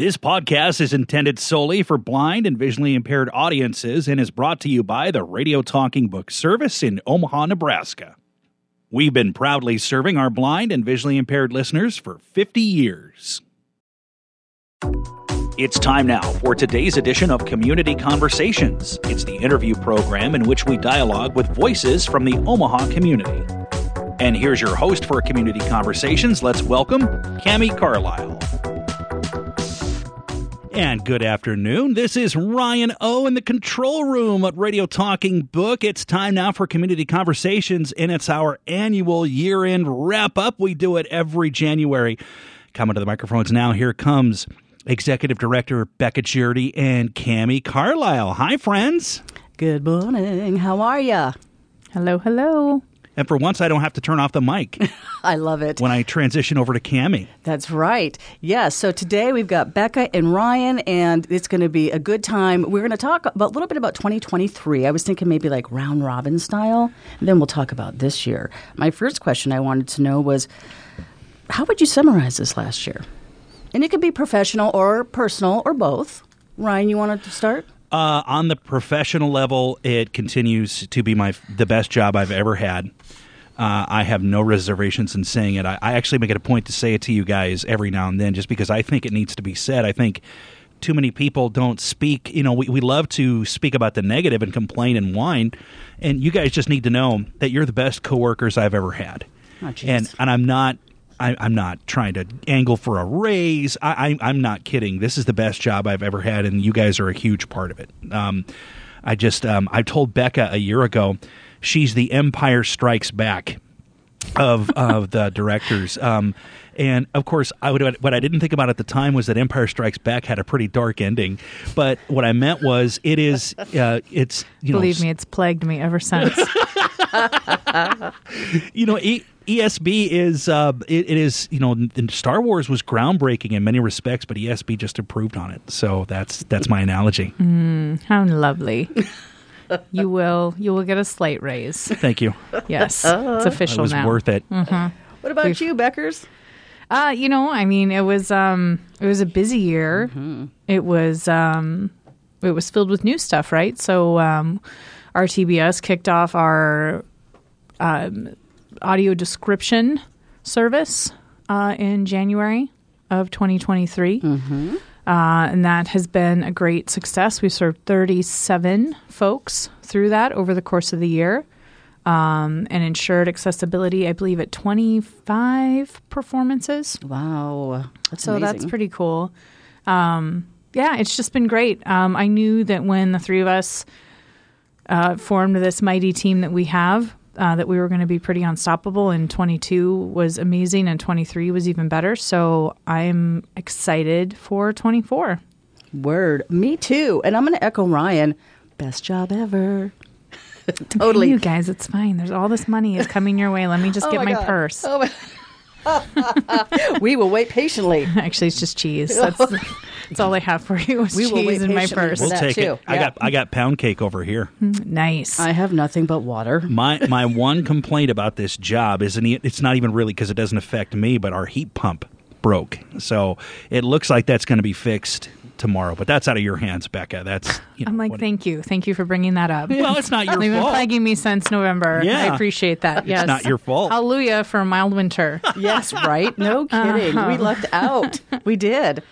This podcast is intended solely for blind and visually impaired audiences and is brought to you by the Radio Talking Book Service in Omaha, Nebraska. We've been proudly serving our blind and visually impaired listeners for 50 years. It's time now for today's edition of Community Conversations. It's the interview program in which we dialogue with voices from the Omaha community. And here's your host for Community Conversations. Let's welcome Cami Carlisle. And good afternoon. This is Ryan O in the control room at Radio Talking Book. It's time now for Community Conversations, and it's our annual year end wrap up. We do it every January. Coming to the microphones now, here comes Executive Director Bekah Girardi and Cami Carlisle. Hi, friends. Good morning. How are ya? Hello, hello. And for once, I don't have to turn off the mic I love it. when I transition over to Cami. That's right. Yes. so today we've got Bekah and Ryan, and it's going to be a good time. We're going to talk about, a little bit about 2023. I was thinking maybe like round robin style, and then we'll talk about this year. My first question I wanted to know was how would you summarize this last year? And it could be professional or personal or both. Ryan, you wanted to start? Uh, on the professional level, it continues to be my the best job I've ever had. Uh, I have no reservations in saying it. I, I actually make it a point to say it to you guys every now and then, just because I think it needs to be said. I think too many people don't speak. You know, we, we love to speak about the negative and complain and whine, and you guys just need to know that you're the best coworkers I've ever had. Oh, and and I'm not. I, I'm not trying to angle for a raise. I, I, I'm not kidding. This is the best job I've ever had, and you guys are a huge part of it. Um, I just um, I told Bekah a year ago, she's the Empire Strikes Back of of the directors. Um, and of course, I would what I didn't think about at the time was that Empire Strikes Back had a pretty dark ending. But what I meant was it is uh, it's you Believe know me, it's plagued me ever since. you know e- ESB is uh, it, it is you know Star Wars was groundbreaking in many respects, but ESB just improved on it. So that's that's my analogy. How lovely. You will you will get a slight raise. Thank you. Yes. It's official. It was now. worth it. What about you, Beckers? Uh, you know, I mean, it was um it was a busy year. It was um it was filled with new stuff, right? So um TBS kicked off our um, audio description service uh, in January of 2023. Uh, and that has been a great success. We've served 37 folks through that over the course of the year um, and ensured accessibility, I believe, at 25 performances. Wow. That's So that's pretty cool. Um, yeah, it's just been great. Um, I knew that when the three of us uh, formed this mighty team that we have, uh, that we were going to be pretty unstoppable. And 22 was amazing, and 23 was even better. So I'm excited for 24. Word. Me too. And I'm going to echo Ryan. Best job ever. totally. Hey, you guys, it's fine. There's all this money is coming your way. Let me just Oh get my, God. purse. Oh my- we will wait patiently. Actually, it's just cheese. That's, that's all I have for you. Is We will wait in my patiently purse. We'll that take too. it. I Yeah. got I got pound cake over here. Mm, nice. I have nothing but water. My my one complaint about this job isn't e- it's not even really because it doesn't affect me, but our heat pump broke. So it looks like that's going to be fixed tomorrow. But that's out of your hands, Bekah. That's you know, I'm like, what- thank you, thank you for bringing that up. Well, it's not your They've been plaguing me since November. Yeah. I appreciate that. Yes, It's not your fault. Hallelujah for a mild winter. Yes, right? No uh-huh. kidding. We lucked out. We did.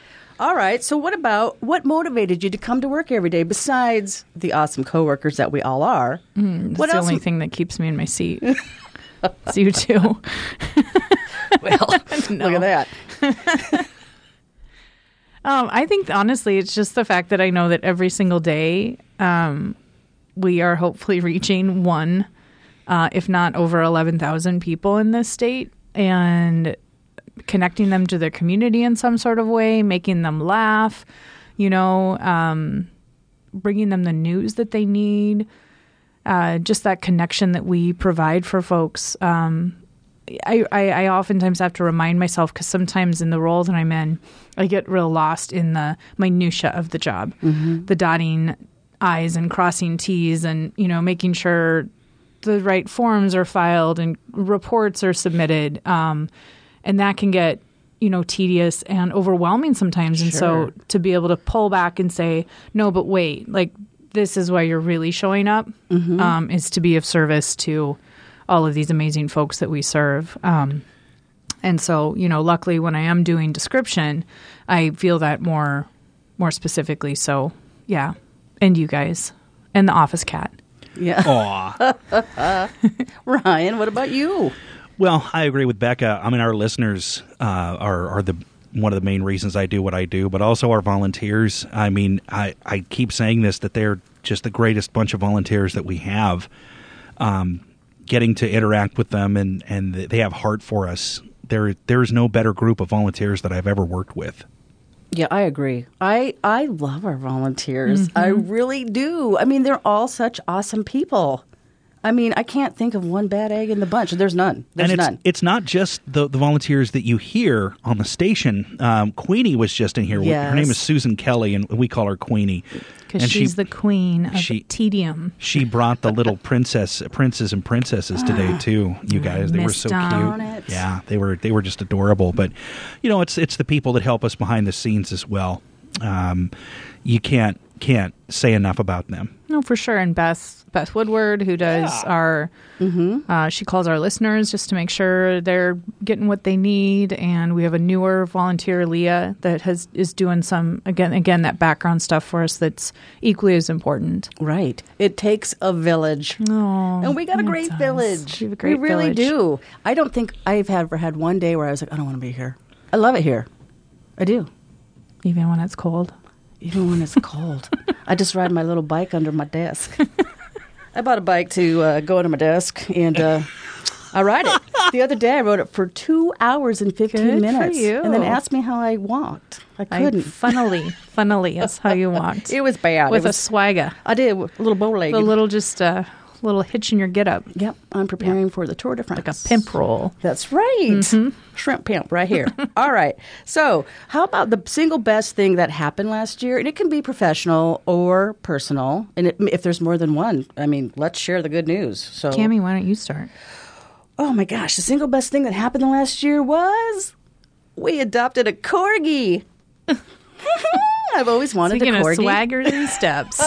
All right. So, what about what motivated you to come to work every day besides the awesome coworkers that we all are? Hmm, that's what the else? only thing that keeps me in my seat. it's you too. well, look at that. Um, I think honestly, it's just the fact that I know that every single day um, we are hopefully reaching one, uh, if not over 11,000 people in this state and connecting them to their community in some sort of way, making them laugh, you know, um, bringing them the news that they need. Uh, just that connection that we provide for folks. Um, I, I, I oftentimes have to remind myself because sometimes in the role that I'm in, I get real lost in the minutia of the job, the dotting I's and crossing T's, and you know making sure the right forms are filed and reports are submitted, um, and that can get you know tedious and overwhelming sometimes. And so to be able to pull back and say no but wait like this is why you're really showing up Mm-hmm. um, is to be of service to all of these amazing folks that we serve um, and so you know luckily when i am doing description i feel that more more specifically so yeah and you guys and the office cat Yeah. Aw. Ryan, what about you? Well, I agree with Bekah. I mean, our listeners uh, are are the one of the main reasons I do what I do, but also our volunteers. I mean, I, I keep saying this that they're just the greatest bunch of volunteers that we have. Um, getting to interact with them and and they have heart for us. There there is no better group of volunteers that I've ever worked with. Yeah, I agree. I I love our volunteers. I mm-hmm. really do. I mean, they're all such awesome people. I mean, I can't think of one bad egg in the bunch. There's none. There's and it's none. it's not just the the volunteers that you hear on the station. Um, Queenie was just in here. Her name is Susan Kelly, and we call her Queenie. because she's she, the queen of she- tedium she brought the little princess princes and princesses today too. You guys, they were so cute. Darn it. Yeah, they were they were just adorable. But you know, it's it's the people that help us behind the scenes as well. Um, you can't can't say enough about them. No, for sure. And Beth Beth Woodward, who does Yeah. our, uh, she calls our listeners just to make sure they're getting what they need. And we have a newer volunteer, Leah, that has is doing some again again that background stuff for us. That's equally as important. right. It takes a village. Oh, And we got a great does. village. We have a great we really village. do. I don't think I've ever had one day where I was like, I don't want to be here. I love it here. I do. even when it's cold. Even when it's cold. I just ride my little bike under my desk. I bought a bike to uh, go under my desk and uh, I ride it. The other day I rode it for two hours and 15 Good for minutes. you. And then asked me how I walked. I couldn't. funnily, funnily, that's how you walked. it was bad. with it a was, swagger, I did a little bow leg. a little just a little hitch in your get up, Yep, I'm preparing for the Tour de France. like a pimp roll. That's right. Mm-hmm. Shrimp pimp right here. All right. So, how about the single best thing that happened last year? And it can be professional or personal. And it, if there's more than one, I mean, let's share the good news. So, Cami, why don't you start? oh my gosh, the single best thing that happened last year was we adopted a corgi. I've always wanted Speaking a of corgi. swaggers and steps.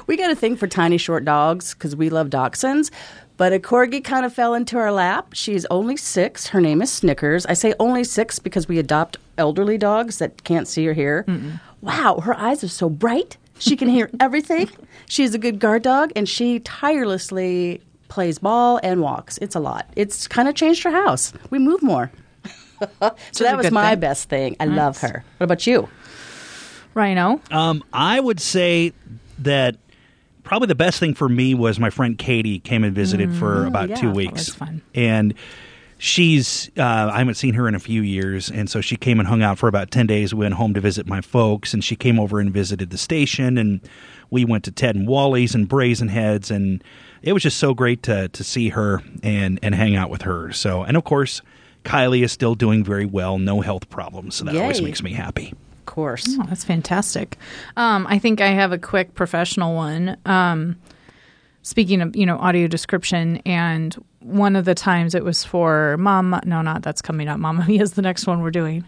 we got a thing for tiny short dogs because we love dachshunds. But a corgi kind of fell into our lap. She's only six. Her name is Snickers. I say only six because we adopt elderly dogs that can't see or hear. Wow, her eyes are so bright. She can hear everything. She's a good guard dog, and she tirelessly plays ball and walks. It's a lot. It's kind of changed her house. We move more. so that was my thing. best thing. I mm-hmm. love her. What about you? Rhino. Um, I would say that probably the best thing for me was my friend Katie came and visited for about yeah, two weeks. And she's uh, I haven't seen her in a few years, and so she came and hung out for about ten days. We went home to visit my folks, and she came over and visited the station, and we went to Ted and Wally's and Brazen Heads, and it was just so great to to see her and and hang out with her. So, and of course. Kylie is still doing very well, no health problems, so that always makes me happy. Course. Oh, that's fantastic. Um, I think I have a quick professional one. Um, speaking of, you know, audio description, and one of the times it was for Mom. No, not that's coming up. Mama Mia is the next one we're doing.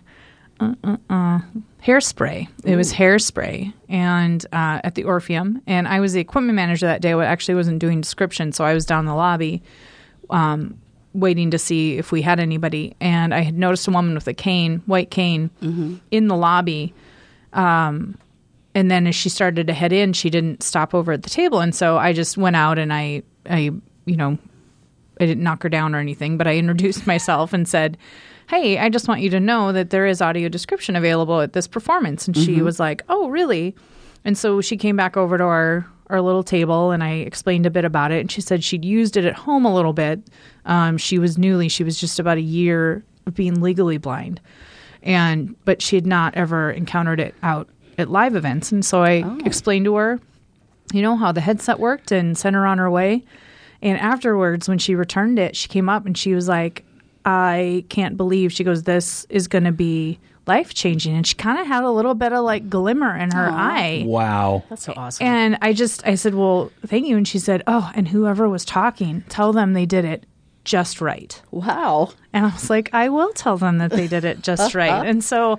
Uh, uh, uh. Hairspray. It was hairspray, and uh, at the Orpheum, and I was the equipment manager that day. I actually wasn't doing description, so I was down in the lobby um, waiting to see if we had anybody. And I had noticed a woman with a cane, white cane, in the lobby. Um, and then as she started to head in, she didn't stop over at the table. And so I just went out and I, I, you know, I didn't knock her down or anything, but I introduced myself and said, Hey, I just want you to know that there is audio description available at this performance. And she was like, Oh, really? And so she came back over to our, our little table and I explained a bit about it. And she said she'd used it at home a little bit. Um, she was newly, she was just about a year of being legally blind. And, but she had not ever encountered it out at live events. And so I explained to her, you know, how the headset worked and sent her on her way. And afterwards, when she returned it, she came up and she was like, I can't believe, she goes, this is going to be life changing. And she kind of had a little bit of like glimmer in her eye. Wow. That's so awesome. And I just, I said, well, thank you. And she said, oh, and whoever was talking, tell them they did it just right. Wow. And I was like, I will tell them that they did it just right. And so,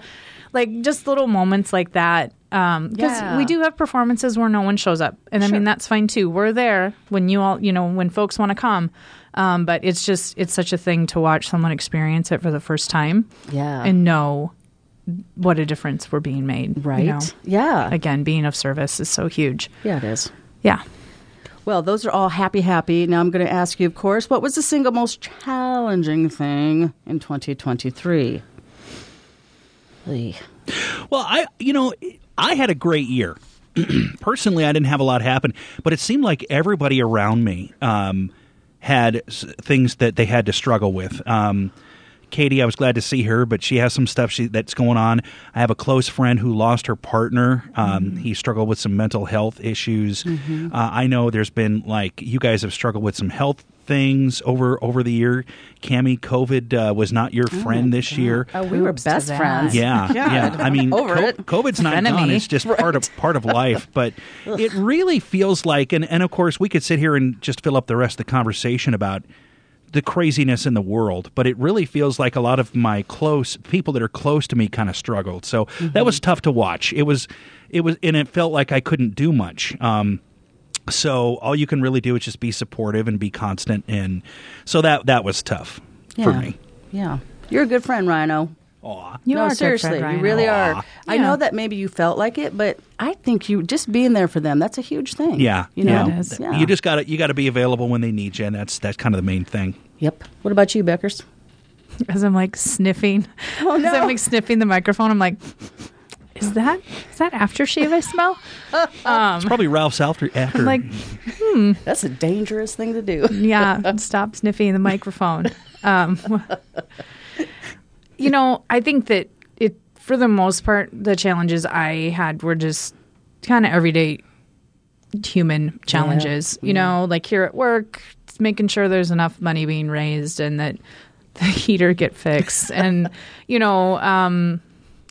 like, just little moments like that. Because Yeah. we do have performances where no one shows up. And I Sure. mean, that's fine too. We're there when you all, you know, when folks want to come. Um, but it's just, it's such a thing to watch someone experience it for the first time Yeah. and know what a difference we're being made. you right. know? Yeah. Again, being of service is so huge. yeah, it is. Yeah. Well, those are all happy, happy. Now I'm going to ask you, of course, what was the single most challenging thing in 2023? Well, I you know I had a great year. Personally, I didn't have a lot happen, but it seemed like everybody around me um, had things that they had to struggle with. Um, Katie, I was glad to see her, but she has some stuff she, that's going on. I have a close friend who lost her partner. Um, He struggled with some mental health issues. Uh, I know there's been like you guys have struggled with some health things over over the year. Cami, COVID uh, was not your friend this year. Oh, we were best friends. Yeah, yeah. I mean, Over co- it. COVID's not Enemy. gone; it's just part of part of life. But it really feels like, and and of course, we could sit here and just fill up the rest of the conversation about the craziness in the world. But it really feels like a lot of my close people that are close to me kind of struggled. So that was tough to watch. It was, it was, and it felt like I couldn't do much. Um, so all you can really do is just be supportive and be constant, and so that that was tough for Yeah. me. Yeah. You're a good friend, Rhino. Aw. You no, are seriously, you really Aw. are. I know that maybe you felt like it, but I think you just being there for them, that's a huge thing. Yeah, You know? Yeah, it is. Yeah. You just got to you got to be available when they need you, and that's that's kind of the main thing. Yep. What about you, Beckers? As I'm like sniffing. Oh, As. I'm like sniffing the microphone, I'm like, is that is that aftershave I smell? It's probably Ralph's after after. I'm like, That's a dangerous thing to do. yeah, stop sniffing the microphone. Um, you know, I think that it, for the most part, the challenges I had were just kind of everyday human challenges. You know, like here at work, making sure there's enough money being raised and that the heater get fixed, and you know. Um,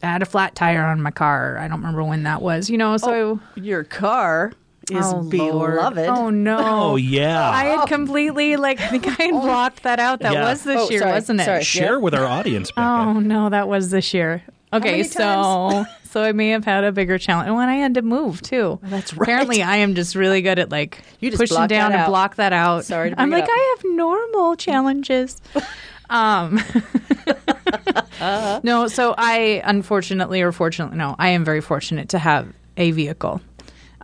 I had a flat tire on my car. I don't remember when that was. You know, so Your car is Oh, Lord. beloved. Oh no! oh yeah, I had completely like I think I had blocked that out. That Yeah. was this Oh, year, sorry, wasn't it? sorry. share yeah. with our audience. Bekah. Oh no, that was this year. Okay, so so I may have had a bigger challenge. And when I had to move too. that's right. Apparently, I am just really good at like You just pushing down that and block that out. Sorry to I'm it like up. I have normal challenges. um, no, so I unfortunately or fortunately, no, I am very fortunate to have a vehicle.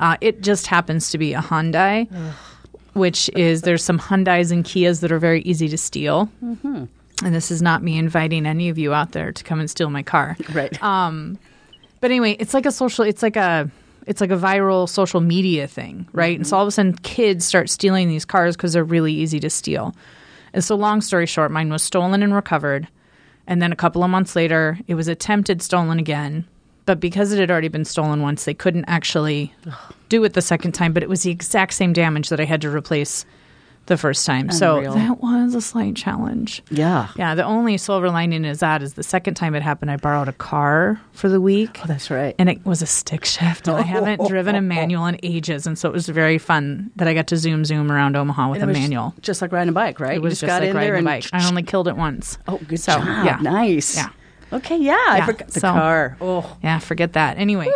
Uh, it just happens to be a Hyundai, which is there's some Hyundais and Kias that are very easy to steal. Mm-hmm. And this is not me inviting any of you out there to come and steal my car. Right. Um, but anyway, it's like a social. It's like a. It's like a viral social media thing, right? And so all of a sudden, kids start stealing these cars because they're really easy to steal. And so, long story short, mine was stolen and recovered. And then a couple of months later, it was attempted stolen again. But because it had already been stolen once, they couldn't actually do it the second time. But it was the exact same damage that I had to replace the first time. Unreal. So that was a slight challenge. yeah. Yeah, the only silver lining is that is the second time it happened, I borrowed a car for the week. Oh, that's right. And it was a stick shift, and I haven't driven a manual in ages, and so it was very fun that I got to zoom zoom around Omaha with a was manual. Just like riding a bike, right? It You was just, got like in riding there a bike. I only killed it once. Oh, good So, job. yeah. Nice. Yeah. Okay, yeah, I forgot the so- car. Oh, Yeah, forget that. Anyway,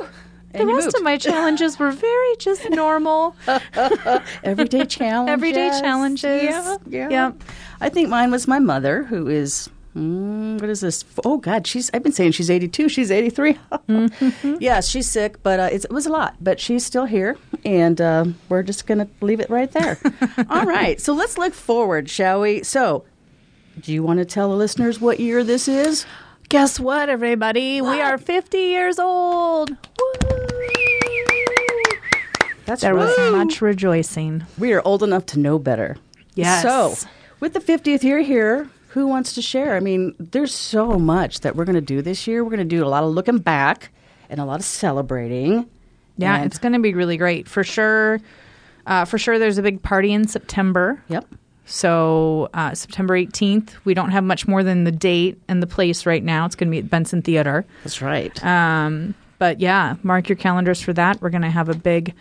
the And rest of my challenges were very just normal, everyday challenges. everyday challenges. Yeah, yeah. Yep. I think mine was my mother, who is. Mm, what is this? Oh God, she's. I've been saying she's 82. She's 83. Mm-hmm. yeah, she's sick, but uh, it's, it was a lot. But she's still here, and uh, we're just gonna leave it right there. All right. So let's look forward, shall we? So, do you want to tell the listeners what year this is? Guess what, everybody? We are 50 years old. That's There was much rejoicing. We are old enough to know better. Yes. So, with the 50th year here, who wants to share? I mean, there's so much that we're going to do this year. We're going to do a lot of looking back and a lot of celebrating. Yeah, And- it's going to be really great for sure. Uh, for sure, there's a big party in September. Yep. So uh, September 18th. We don't have much more than the date and the place right now. It's going to be at Benson Theater. That's right. Um, but yeah, mark your calendars for that. We're going to have a big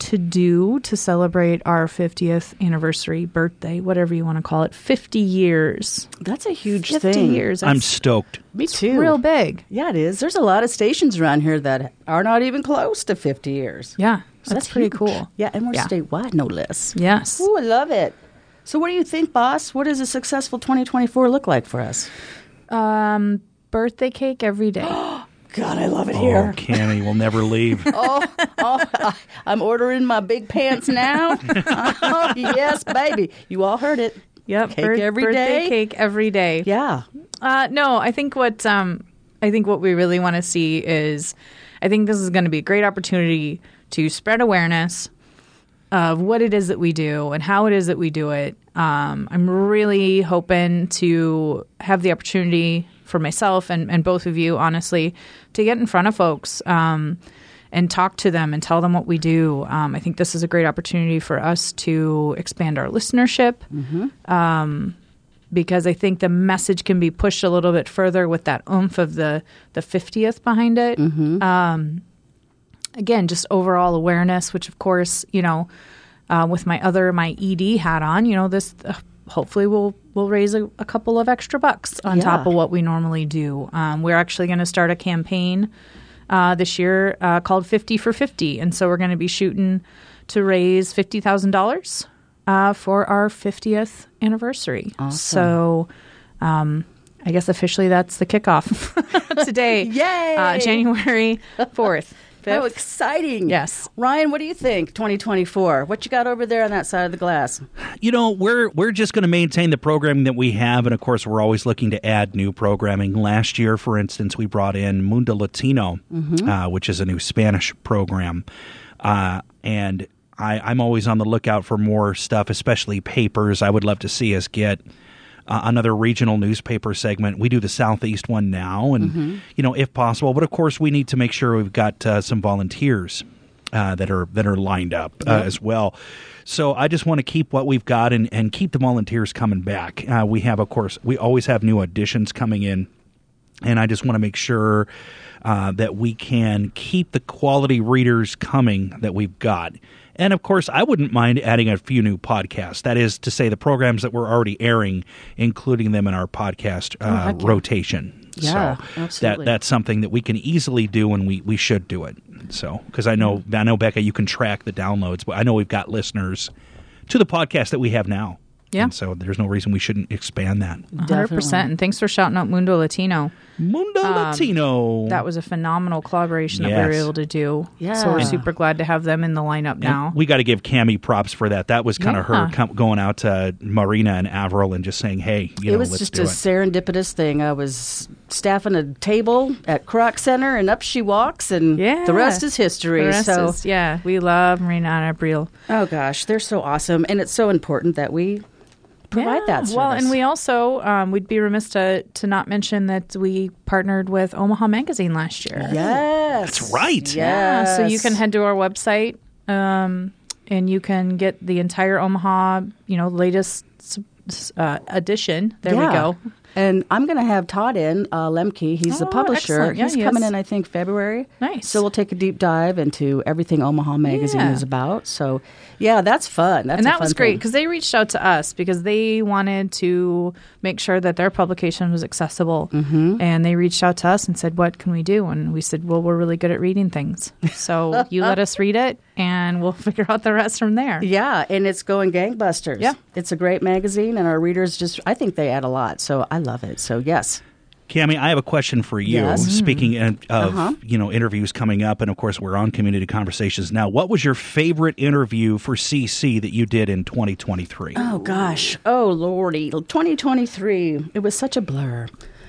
to do to celebrate our 50th anniversary, birthday, whatever you want to call it. 50 years. That's a huge 50 thing. years. I'm That's stoked. Me too. real big. Yeah, it is. There's a lot of stations around here that are not even close to 50 years. Yeah. So that's, pretty huge. cool. Yeah, and we're Yeah. statewide, no less. Yes. Ooh, I love it. So, what do you think, boss? What does a successful 2024 look like for us? Um, birthday cake every day. God, I love it Oh, here. Cami will never leave. oh, oh, I'm ordering my big pants now. oh, yes, baby. You all heard it. Yep. Cake birth- every birthday day? cake every day. Yeah. Uh, no, I think what um, I think what we really want to see is, I think this is going to be a great opportunity to spread awareness of what it is that we do and how it is that we do it. Um, I'm really hoping to have the opportunity for myself and, and both of you, honestly, to get in front of folks um, and talk to them and tell them what we do. Um, I think this is a great opportunity for us to expand our listenership because I think the message can be pushed a little bit further with that oomph of the the fiftieth behind it. Um, again, just overall awareness, which of course, you know, uh, with my other my ED hat on, you know, this uh, hopefully will will raise a, a couple of extra bucks on Yeah. top of what we normally do. Um, we're actually going to start a campaign uh, this year uh, called Fifty for Fifty, and so we're going to be shooting to raise fifty thousand dollars uh, for our fiftieth anniversary. So. Um, I guess officially that's the kickoff today. Yay! Uh, January 4th. How exciting. Yes. Ryan, what do you think, 2024? What you got over there on that side of the glass? you know we're we're just going to maintain the programming that we have and of course we're always looking to add new programming last year for instance we brought in mundo latino uh, which is a new spanish program uh, and I, i'm always on the lookout for more stuff especially papers i would love to see us get uh, another regional newspaper segment. We do the southeast one now, and you know, if possible. But of course, we need to make sure we've got uh, some volunteers uh, that are that are lined up uh, as well. So I just want to keep what we've got and, and keep the volunteers coming back. Uh, we have, of course, we always have new auditions coming in, and I just want to make sure uh, that we can keep the quality readers coming that we've got. And of course, I wouldn't mind adding a few new podcasts. That is to say, the programs that we're already airing, including them in our podcast uh, heck yeah. rotation. Yeah, so absolutely. That that's something that we can easily do, and we, we should do it. So because I know I know Bekah, you can track the downloads, but I know we've got listeners to the podcast that we have now. Yeah. And so there's no reason we shouldn't expand that. 100%. And thanks for shouting out Mundo Latino. Mundo Latino. Um, That was a phenomenal collaboration that we were able to do. Yeah. So we're super glad to have them in the lineup And now. we got to give Cami props for that. That was kind of her com- going out to Marina and Abril and just saying, "Hey, you know, it was let's just do a it." serendipitous thing. I was staffing a table at Kroc Center, and up she walks, and Yeah. the rest is history. Rest so, is- yeah, we love Marina and Abril. oh gosh, they're so awesome, and it's so important that we provide Yeah. that service. Well, and we also um, we'd be remiss to to not mention that we partnered with Omaha Magazine last year. yes, That's right. Yeah, so you can head to our website um, and you can get the entire Omaha, you know, latest uh, edition. There we go. And I'm going to have Todd in, uh, Lemke. He's the Oh, publisher. Yeah, He's he coming is. in, I think, February. Nice. So we'll take a deep dive into everything Omaha Magazine Yeah. is about. So, yeah, that's fun. That's and that was great because they reached out to us because they wanted to make sure that their publication was accessible Mm-hmm. and they reached out to us and said what can we do and we said well we're really good at reading things so you let us read it and we'll figure out the rest from there Yeah, and it's going gangbusters. Yeah. It's a great magazine, and our readers just, I think they add a lot. So I love it. So, yes. Cami, I have a question for you. Yes. Speaking of, of Uh-huh. you know interviews coming up, and of course we're on community conversations now. What was your favorite interview for CC that you did in 2023? Oh, gosh. Oh, Lordy. 2023. It was such a blur.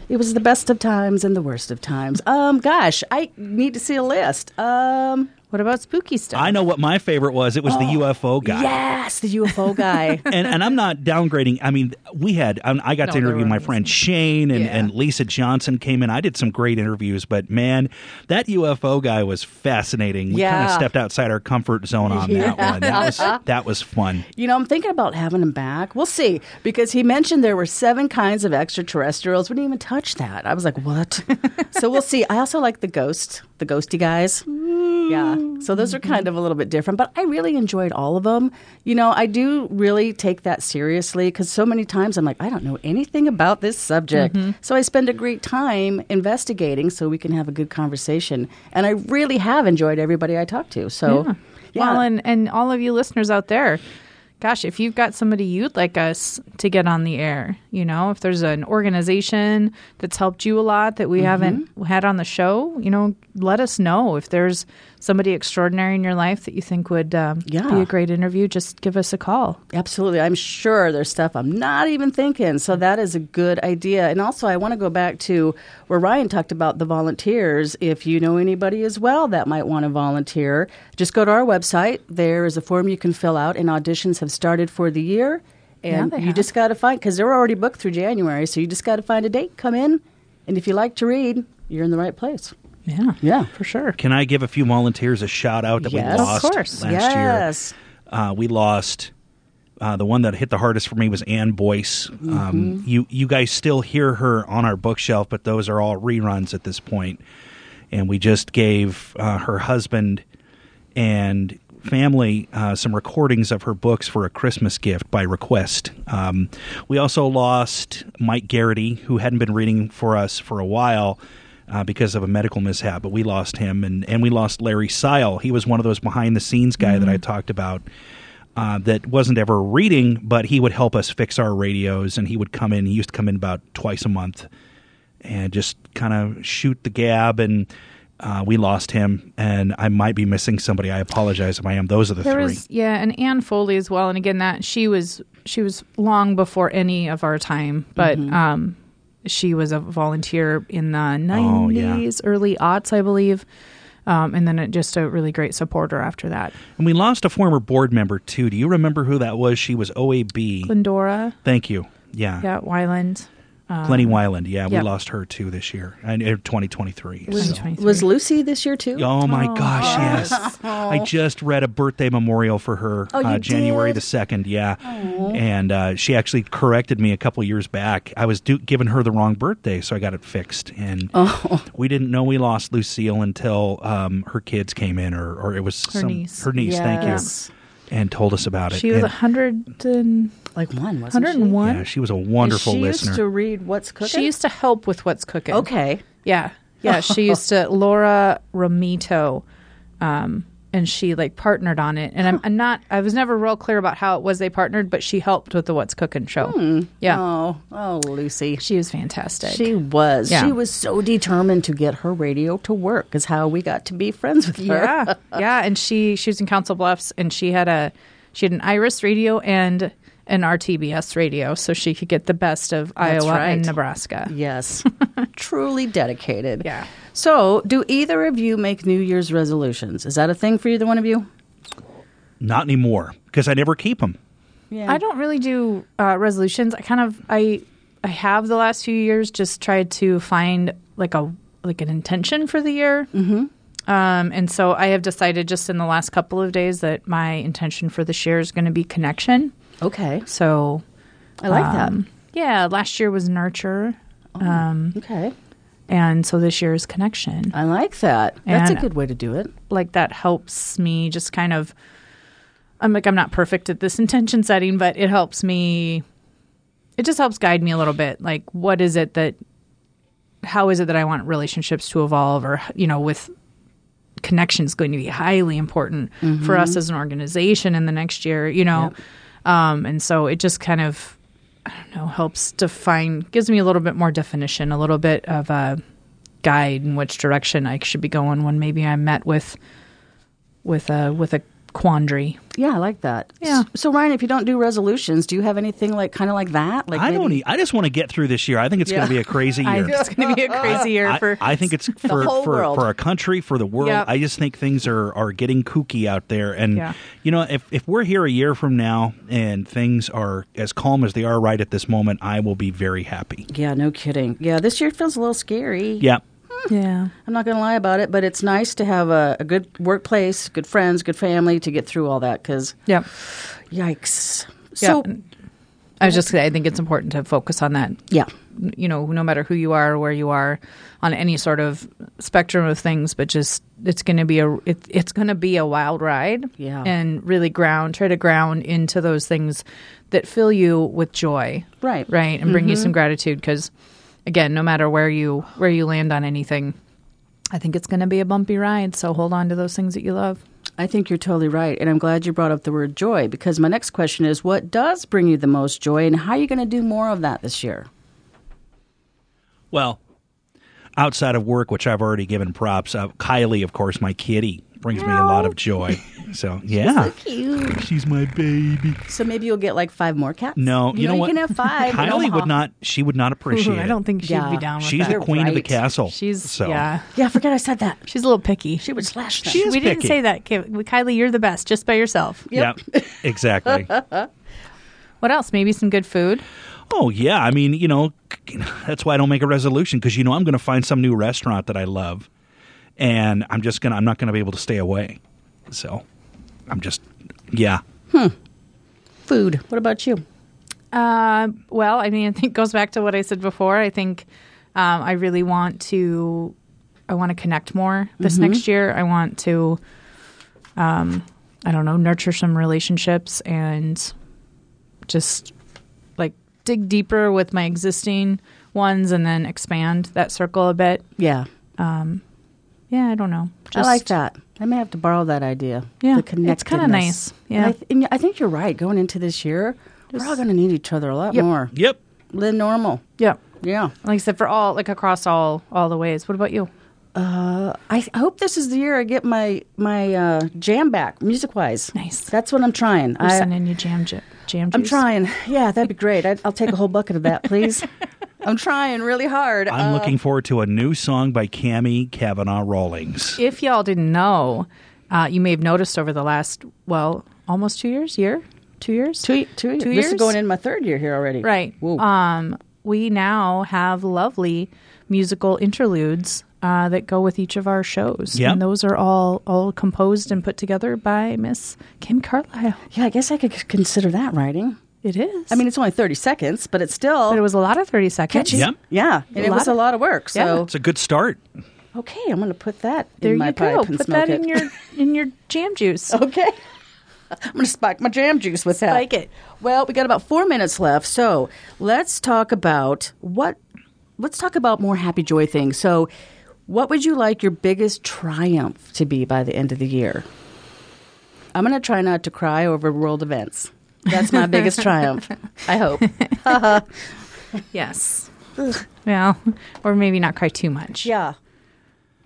It was the best of times and the worst of times. Um, gosh, I need to see a list. Um, what about spooky stuff I know what my favorite was. It was the oh, UFO guy. yes, the UFO guy. and and I'm not downgrading. I mean, we had I, I got No, to interview my friend Shane and, Yeah. and Lisa Johnson came in. I did some great interviews, but man, that UFO guy was fascinating. We kind of stepped outside our comfort zone on that one. That was that was fun. You know, I'm thinking about having him back. We'll see because he mentioned there were seven kinds of extraterrestrials. We didn't even touch that. I was like, what? so we'll see. I also like the ghost, the ghosty guys. Mm. Yeah. So those are kind of a little bit different, but I really enjoyed all of them. You know, I do really take that seriously because so many times I'm like, I don't know anything about this subject. So I spend a great time investigating so we can have a good conversation. And I really have enjoyed everybody I talk to. So, Yeah. Well, and, and all of you listeners out there, gosh, if you've got somebody you'd like us to get on the air, you know, if there's an organization that's helped you a lot that we Mm-hmm. haven't had on the show, you know, let us know. If there's somebody extraordinary in your life that you think would um, Yeah. be a great interview, just give us a call. Absolutely. I'm sure there's stuff I'm not even thinking. So that is a good idea. And also, I want to go back to where Ryan talked about the volunteers. If you know anybody as well that might want to volunteer, just go to our website. There is a form you can fill out, and auditions have started for the year. And they you have. just got to find, because they're already booked through January. So you just got to find a date, come in. And if you like to read, you're in the right place. Yeah. Yeah. For sure. Can I give a few volunteers a shout out that Yes. we Of lost course. last yes. year? Uh, we lost. Uh, the one that hit the hardest for me was Ann Boyce. Um, you you guys still hear her on our bookshelf, but those are all reruns at this point. And we just gave uh, her husband and family uh, some recordings of her books for a Christmas gift by request. Um, we also lost Mike Garrity, who hadn't been reading for us for a while uh, because of a medical mishap, but we lost him. And, and we lost Larry Seil. He was one of those behind the scenes guy that I talked about. Uh, that wasn't ever reading, but he would help us fix our radios, and he would come in. He used to come in about twice a month, and just kind of shoot the gab. And uh, we lost him, and I might be missing somebody. I apologize if I am. Those are the There three. was yeah, and Anne Foley as well. And again, that she was she was long before any of our time, but Mm-hmm. um, she was a volunteer in the Oh, yeah. early aughts, I believe. Um, and then it, just a really great supporter after that. And we lost a former board member too. Do you remember who that was? She was OAB. Glendora, Thank you. Yeah. yeah, Wyland. Glennie Wyland. Yeah, we lost her too this year, and uh, 2023. Was, so. was Lucy this year too? Oh my gosh, yes. I just read a birthday memorial for her Oh, uh, January did? the 2nd, yeah. And uh, she actually corrected me a couple years back. I was do- giving her the wrong birthday, so I got it fixed. And Oh. we didn't know we lost Lucille until um, her kids came in, or, or it was Her some- niece. Her niece, thank you. And told us about it. She was a 100 and, Like one, wasn't 101. yeah, she was a wonderful she listener. used to read What's Cooking. She used to help with what's cooking. okay. Yeah. Yeah. She used to, Laura Ramito, um, and she like partnered on it. And I'm, I'm not, I was never real clear about how it was they partnered, but she helped with the What's Cooking show. Hmm. Yeah. Oh, oh, Lucy. She was fantastic. She was. Yeah. She was so determined to get her radio to work. Is how we got to be friends with her. yeah. yeah. And she, she was in Council Bluffs and she had a, she had an Iris radio and an RTBS radio. So she could get the best of That's Iowa and. Nebraska. Yes. Truly dedicated. Yeah. So, do either of you make New Year's resolutions? Is that a thing for either one of you? Not anymore, because I never keep them. Yeah. I don't really do uh, resolutions. I kind of I I have the last few years just tried to find like a like an intention for the year. Mm-hmm. Um, and so I have decided just in the last couple of days that my intention for this year is going to be connection. Okay. So I like um, yeah, last year was nurture, that. Okay. and so this year is connection. I like that. That's a good way to do it. like that helps me just kind of I'm like I'm not perfect at this intention setting, but it helps me it just helps guide me a little bit. Like what is it that how is it that I want relationships to evolve or you know with connections going to be highly important for us as an organization in the next year, you know. Um and so it just kind of I don't know, helps define gives me a little bit more definition, a little bit of a guide in which direction I should be going when maybe I'm met with with a with a quandary. Yeah, I like that. Yeah. So, Ryan, if you don't do resolutions, do you have anything like kind of like that? Like I don't. maybe- e- I just want to get through this year. I think it's going to be a crazy I year. think it's going to be a crazy year I, for. I think it's for whole for, world. for our country, for the world. Yep. I just think things are, are getting kooky out there. And Yeah. you know, if if we're here a year from now and things are as calm as they are right at this moment, I will be very happy. Yeah, no kidding. Yeah, this year feels a little scary. Yeah. Yeah, I'm not going to lie about it, but it's nice to have a, a good workplace, good friends, good family to get through all that because, yeah, yikes. yeah. So, I was just I think it's important to focus on that. Yeah. You know, no matter who you are or where you are on any sort of spectrum of things, but just it's going to be a it, it's going to be a wild ride. Yeah. and really ground try to ground into those things that fill you with joy. Right. right, and bring you mm-hmm. some gratitude because again, no matter where you where you land on anything, I think it's going to be a bumpy ride. So hold on to those things that you love. I think you're totally right. And I'm glad you brought up the word joy because my next question is what does bring you the most joy and how are you going to do more of that this year? Well, outside of work, which I've already given props, uh, Kylie, of course, my kitty, brings me a lot of joy. So yeah, Cute. she's my baby. So maybe you'll get like five more cats? No, you, know, you what? can have five. Kylie would not. She would not appreciate. Ooh, I don't think she'd Yeah. be down with She's that. the You're queen of the castle. She's so. yeah. Yeah, I forgot I said that. She's a little picky. She would slash them. She is we didn't say that, Kylie. You're the best, just by yourself. Yep, exactly. What else? Maybe some good food. Oh yeah, I mean, you know, that's why I don't make a resolution because you know I'm going to find some new restaurant that I love, and I'm just gonna I'm not going to be able to stay away. So I'm just yeah. Hmm. Food. What about you? Uh, well, I mean, I think it goes back to what I said before. I think um, I really want to, I want to connect more this next year. I want to, um, I don't know, nurture some relationships and just like dig deeper with my existing ones and then expand that circle a bit. Yeah. Yeah, I don't know. I like that. I may have to borrow that idea. Yeah, the it's kinda nice. And Yeah. I, th- and I think you're right. Going into this year, we're all going to need each other a lot Yep. more Yep. than normal. Yep. Yeah. Like I said, for all, like across all, all the ways. What about you? I I hope this is the year I get my my uh, jam back, music wise. Nice. That's what I'm trying. I'm sending you jam, ju- jam juice. I'm trying. Yeah, that'd be great. I, I'll take a whole bucket of that, please. I'm trying really hard. I'm Uh, looking forward to a new song by Cami Kavanaugh Rawlings. if y'all didn't know, uh, you may have noticed over the last, well, almost two years, year, two years, two, two, two years? This is going in my third year here already. right? Whoa. Um, we now have lovely musical interludes uh, that go with each of our shows, Yep. and those are all all composed and put together by Miss Kim Carlisle. yeah, I guess I could consider that writing. It is. I mean, it's only 30 seconds, but it's still but it was a lot of thirty seconds. catchy. Yeah. Yeah, and A it lot was a lot of work. So Yeah. It's a good start. okay, I'm going to put that There in my you pipe go. and Put smoke that it. in your in your jam juice. Okay. I'm going to spike my jam juice with that. Spike it. Well, we got about four minutes left, so let's talk about what. Let's talk about more happy joy things. So, what would you like your biggest triumph to be by the end of the year? I'm going to try not to cry over world events. That's my biggest triumph. I hope. Yes. well, or maybe not cry too much. Yeah.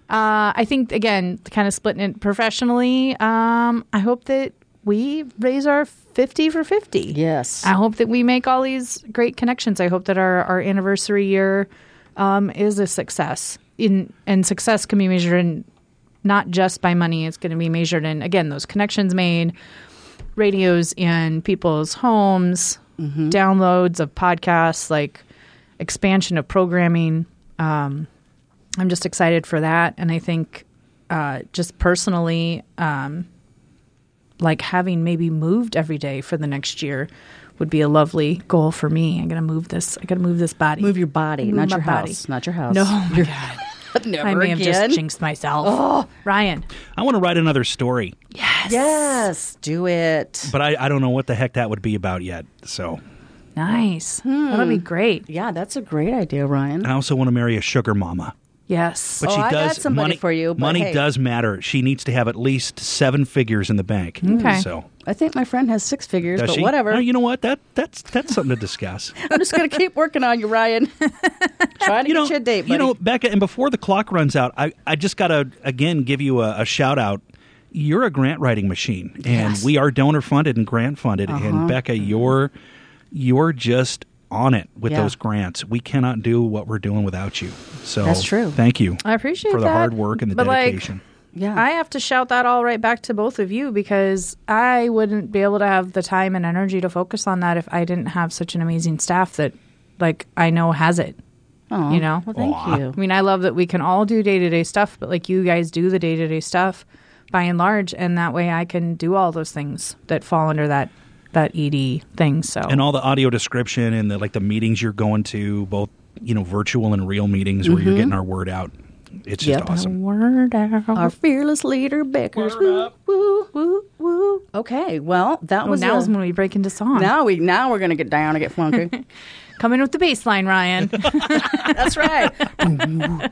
Uh, I think again, kind of splitting it professionally. Um, I hope that we raise our fifty for fifty. Yes. I hope that we make all these great connections. I hope that our, our anniversary year um, is a success. In and success can be measured in not just by money. It's going to be measured in again those connections made, radios in people's homes, downloads of podcasts, like expansion of programming. Um, I'm just excited for that, and I think uh, just personally, um, like having maybe moved every day for the next year would be a lovely goal for me. I'm gonna move this. I got to move this body. Move your body, Move not your body. house. Not your house. No, oh my god. Never I may have again. Oh. just jinxed myself. Oh. Ryan. I want to write another story, Yes. Yes, do it. but I, I don't know what the heck that would be about yet. So Nice. That'll Hmm. be great. Yeah, that's a great idea, Ryan. I also want to marry a sugar mama. Yes. But Oh, she I got does somebody money for you, but money hey. does matter. She needs to have at least seven figures in the bank. Okay. So I think my friend has six figures, does but she? whatever. You know what? That that's that's something to discuss. I'm just going to keep working on you, Ryan. Trying to you know, get you a date, buddy. you know, Bekah. And before the clock runs out, I I just got to again give you a, a shout out. You're a grant writing machine, and Yes. Uh-huh. we are donor funded and grant funded. And Bekah, you're you're just on it with Yeah. those grants. We cannot do what we're doing without you. So That's true. Thank you I appreciate for the that. hard work and the But, like, dedication. yeah. I have to shout that all right back to both of you because I wouldn't be able to have the time and energy to focus on that if I didn't have such an amazing staff that, like, I know has it. Aw. you know? Well, thank Aw. you. I mean, I love that we can all do day to day stuff, but like you guys do the day to day stuff by and large, and that way I can do all those things that fall under that that ED thing. So and all the audio description and the like the meetings you're going to, both you know virtual and real meetings where you're mm-hmm. getting our word out. It's just Yep. awesome. word out. Our fearless leader, Beckers. Woo, woo, woo, woo. Okay, well, that Oh, was now's a- when we break into song. now we now we're gonna get down and get funky. Coming with the bass line, Ryan. That's right.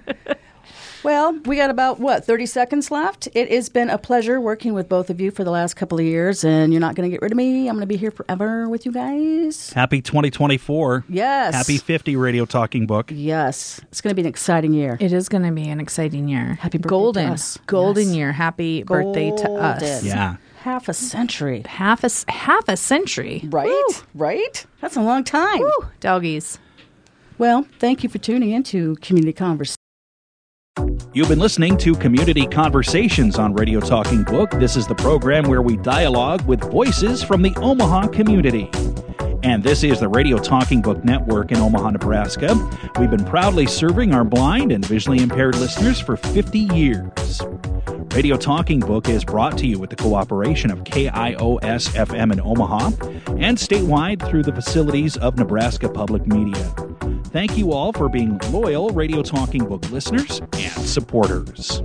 well, we got about what thirty seconds left. It has been a pleasure working with both of you for the last couple of years, and you're not going to get rid of me. I'm going to be here forever with you guys. Happy 2024. Yes. Happy 50 radio talking book. Yes, it's going to be an exciting year. it is going to be an exciting year. Happy birthday to golden, us. golden Yes. year. Happy birthday to us. Yeah. Half a century. Half a s- half a century. Right? Woo. Right? That's a long time. Woo. Doggies. Well, thank you for tuning into Community Conversation. You've been listening to Community Conversations on Radio Talking Book. This is the program where we dialogue with voices from the Omaha community. And this is the Radio Talking Book Network in Omaha, Nebraska. We've been proudly serving our blind and visually impaired listeners for 50 years. Radio Talking Book is brought to you with the cooperation of KIOS FM in Omaha and statewide through the facilities of Nebraska Public Media. Thank you all for being loyal Radio Talking Book listeners and supporters.